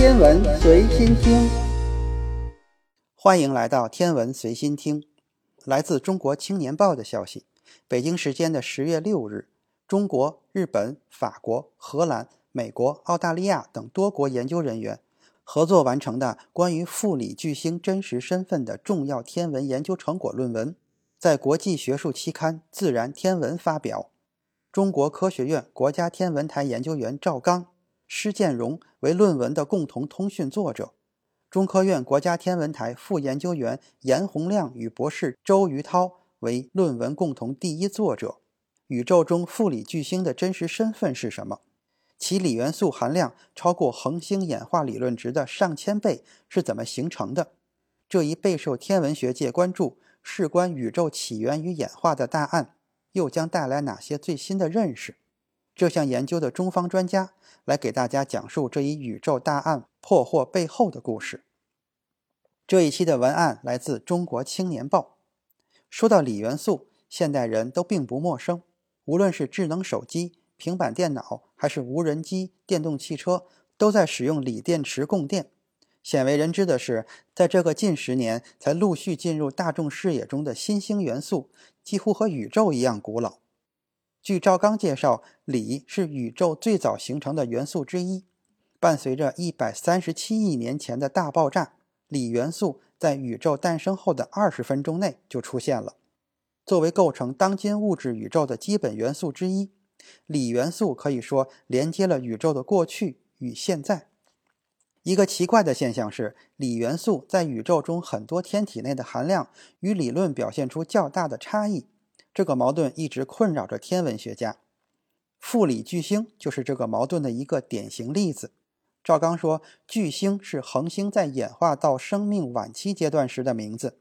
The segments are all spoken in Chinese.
天文随心听，欢迎来到天文随心听。来自中国青年报的消息，北京时间的十月六日，中国、日本、法国、荷兰、美国、澳大利亚等多国研究人员合作完成的关于富里巨星真实身份的重要天文研究成果论文，在国际学术期刊《自然天文》发表。中国科学院国家天文台研究员赵刚、施建荣为论文的共同通讯作者，中科院国家天文台副研究员严洪亮与博士周于涛为论文共同第一作者。宇宙中富里巨星的真实身份是什么？其锂元素含量超过恒星演化理论值的上千倍是怎么形成的？这一备受天文学界关注、事关宇宙起源与演化的大案。又将带来哪些最新的认识？这项研究的中方专家来给大家讲述这一宇宙大案破获背后的故事。这一期的文案来自《中国青年报》。说到锂元素，现代人都并不陌生。无论是智能手机、平板电脑，还是无人机、电动汽车，都在使用锂电池供电。鲜为人知的是，在这个近十年才陆续进入大众视野中的新兴元素。几乎和宇宙一样古老。据赵刚介绍，锂是宇宙最早形成的元素之一。伴随着一百三十七亿年前的大爆炸，锂元素在宇宙诞生后的二十分钟内就出现了。作为构成当今物质宇宙的基本元素之一，锂元素可以说连接了宇宙的过去与现在。一个奇怪的现象是，锂元素在宇宙中很多天体内的含量与理论表现出较大的差异。这个矛盾一直困扰着天文学家。富里巨星就是这个矛盾的一个典型例子。赵刚说，巨星是恒星在演化到生命晚期阶段时的名字，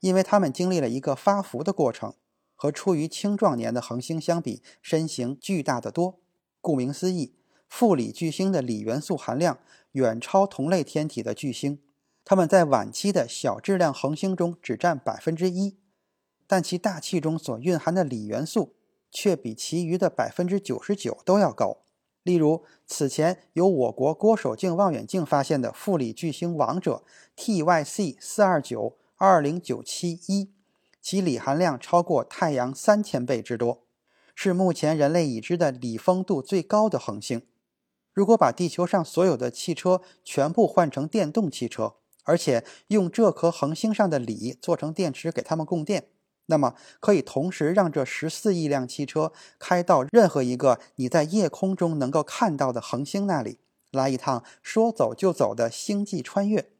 因为它们经历了一个发福的过程，和处于青壮年的恒星相比，身形巨大的多。顾名思义，富里巨星的锂元素含量。远超同类天体的巨星，它们在晚期的小质量恒星中只占百分之一，但其大气中所蕴含的锂元素却比其余的百分之九十九都要高。例如，此前由我国郭守敬望远镜发现的富锂巨星王者 TYC 四二九二零九七一，其锂含量超过太阳三千倍之多，是目前人类已知的锂丰度最高的恒星。如果把地球上所有的汽车全部换成电动汽车，而且用这颗恒星上的锂做成电池给它们供电，那么可以同时让这十四亿辆汽车开到任何一个你在夜空中能够看到的恒星那里，来一趟说走就走的星际穿越。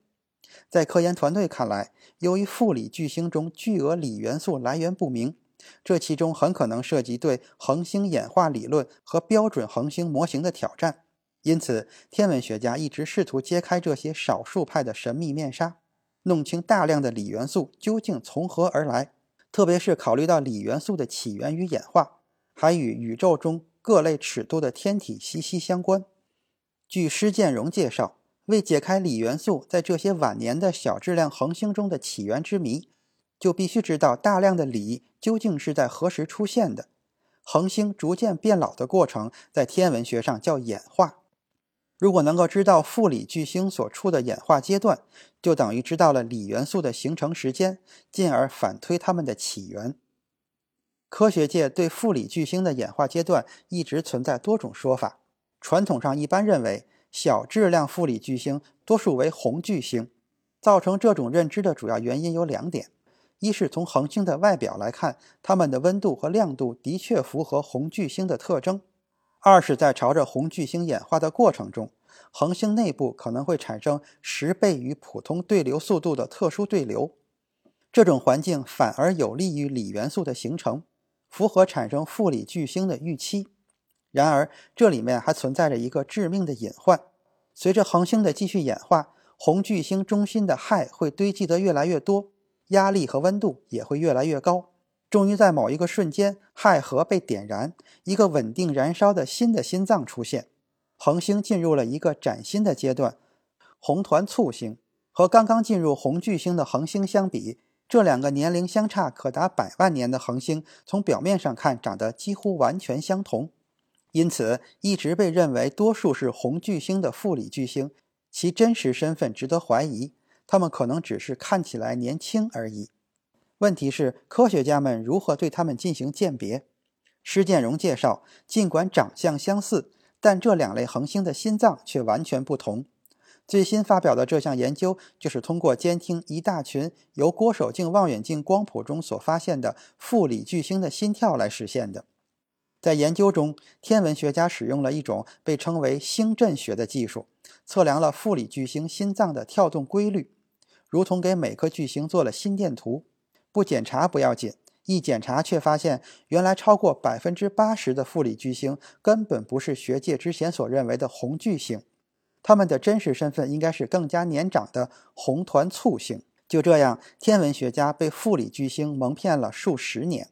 在科研团队看来，由于富锂巨星中巨额锂元素来源不明，这其中很可能涉及对恒星演化理论和标准恒星模型的挑战。因此，天文学家一直试图揭开这些少数派的神秘面纱，弄清大量的锂元素究竟从何而来。特别是考虑到锂元素的起源与演化，还与宇宙中各类尺度的天体息息相关。据施建荣介绍，为解开锂元素在这些晚年的小质量恒星中的起源之谜，就必须知道大量的锂究竟是在何时出现的。恒星逐渐变老的过程，在天文学上叫演化。如果能够知道富里巨星所处的演化阶段，就等于知道了锂元素的形成时间，进而反推它们的起源。科学界对富里巨星的演化阶段一直存在多种说法。传统上一般认为，小质量富里巨星多数为红巨星。造成这种认知的主要原因有两点：一是从恒星的外表来看，它们的温度和亮度的确符合红巨星的特征。二是，在朝着红巨星演化的过程中，恒星内部可能会产生十倍于普通对流速度的特殊对流，这种环境反而有利于锂元素的形成，符合产生富锂巨星的预期。然而，这里面还存在着一个致命的隐患：随着恒星的继续演化，红巨星中心的氦会堆积得越来越多，压力和温度也会越来越高。终于在某一个瞬间，氦核被点燃，一个稳定燃烧的新的心脏出现，恒星进入了一个崭新的阶段——红团簇星。和刚刚进入红巨星的恒星相比，这两个年龄相差可达百万年的恒星，从表面上看长得几乎完全相同。因此，一直被认为多数是红巨星的富里巨星，其真实身份值得怀疑。他们可能只是看起来年轻而已。问题是，科学家们如何对他们进行鉴别？施建荣介绍，尽管长相相似，但这两类恒星的心脏却完全不同。最新发表的这项研究就是通过监听一大群由郭守敬望远镜光谱中所发现的富里巨星的心跳来实现的。在研究中，天文学家使用了一种被称为星阵学的技术，测量了富里巨星心脏的跳动规律，如同给每颗巨星做了心电图。不检查不要紧，一检查却发现，原来超过百分之八十的富里巨星根本不是学界之前所认为的红巨星。他们的真实身份应该是更加年长的红团簇星。就这样，天文学家被富里巨星蒙骗了数十年。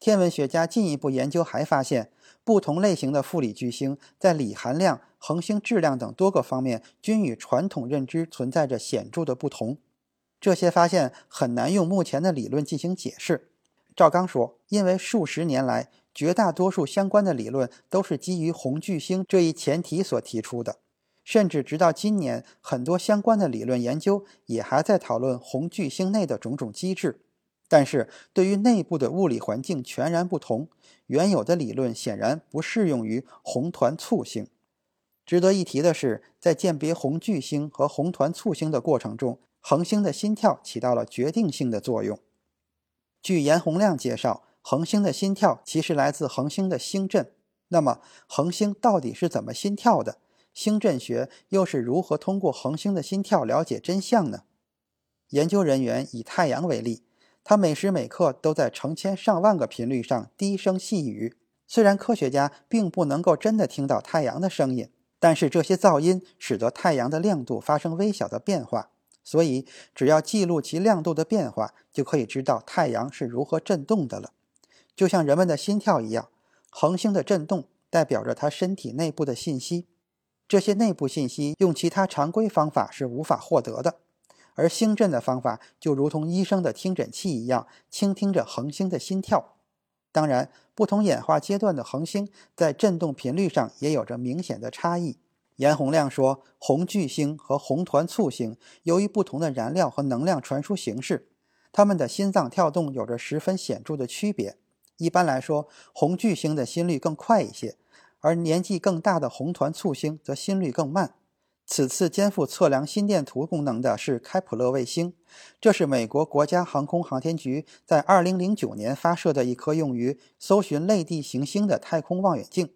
天文学家进一步研究还发现，不同类型的富里巨星在锂含量、恒星质量等多个方面均与传统认知存在着显著的不同。这些发现很难用目前的理论进行解释。赵刚说：“因为数十年来，绝大多数相关的理论都是基于红巨星这一前提所提出的。”甚至直到今年，很多相关的理论研究也还在讨论红巨星内的种种机制。但是对于内部的物理环境全然不同，原有的理论显然不适用于红团簇星。值得一提的是，在鉴别红巨星和红团簇星的过程中，恒星的心跳起到了决定性的作用。据严洪亮介绍，恒星的心跳其实来自恒星的星震。那么，恒星到底是怎么心跳的？星振学又是如何通过恒星的心跳了解真相呢？研究人员以太阳为例，它每时每刻都在成千上万个频率上低声细语。虽然科学家并不能够真的听到太阳的声音，但是这些噪音使得太阳的亮度发生微小的变化。所以，只要记录其亮度的变化，就可以知道太阳是如何振动的了。就像人们的心跳一样，恒星的振动代表着它身体内部的信息。这些内部信息用其他常规方法是无法获得的，而星震的方法就如同医生的听诊器一样，倾听着恒星的心跳。当然，不同演化阶段的恒星在振动频率上也有着明显的差异。严洪亮说，红巨星和红团簇星由于不同的燃料和能量传输形式，它们的心脏跳动有着十分显著的区别。一般来说，红巨星的心率更快一些。而年纪更大的红团簇星则心率更慢。此次肩负测量心电图功能的是开普勒卫星，这是美国国家航空航天局在2009年发射的一颗用于搜寻类地行星的太空望远镜。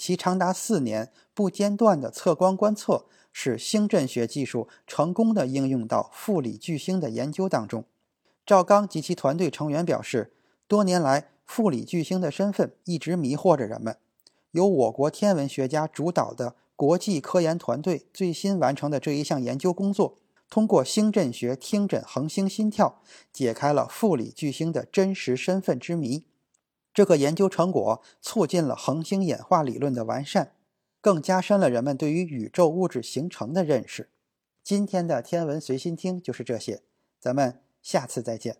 其长达四年不间断的测光观测，使星振学技术成功的应用到富里巨星的研究当中。赵刚及其团队成员表示，多年来富里巨星的身份一直迷惑着人们。由我国天文学家主导的国际科研团队最新完成的这一项研究工作，通过星振学听诊恒星心跳，解开了富里巨星的真实身份之谜。这个研究成果促进了恒星演化理论的完善，更加深了人们对于宇宙物质形成的认识。今天的天文随心听就是这些，咱们下次再见。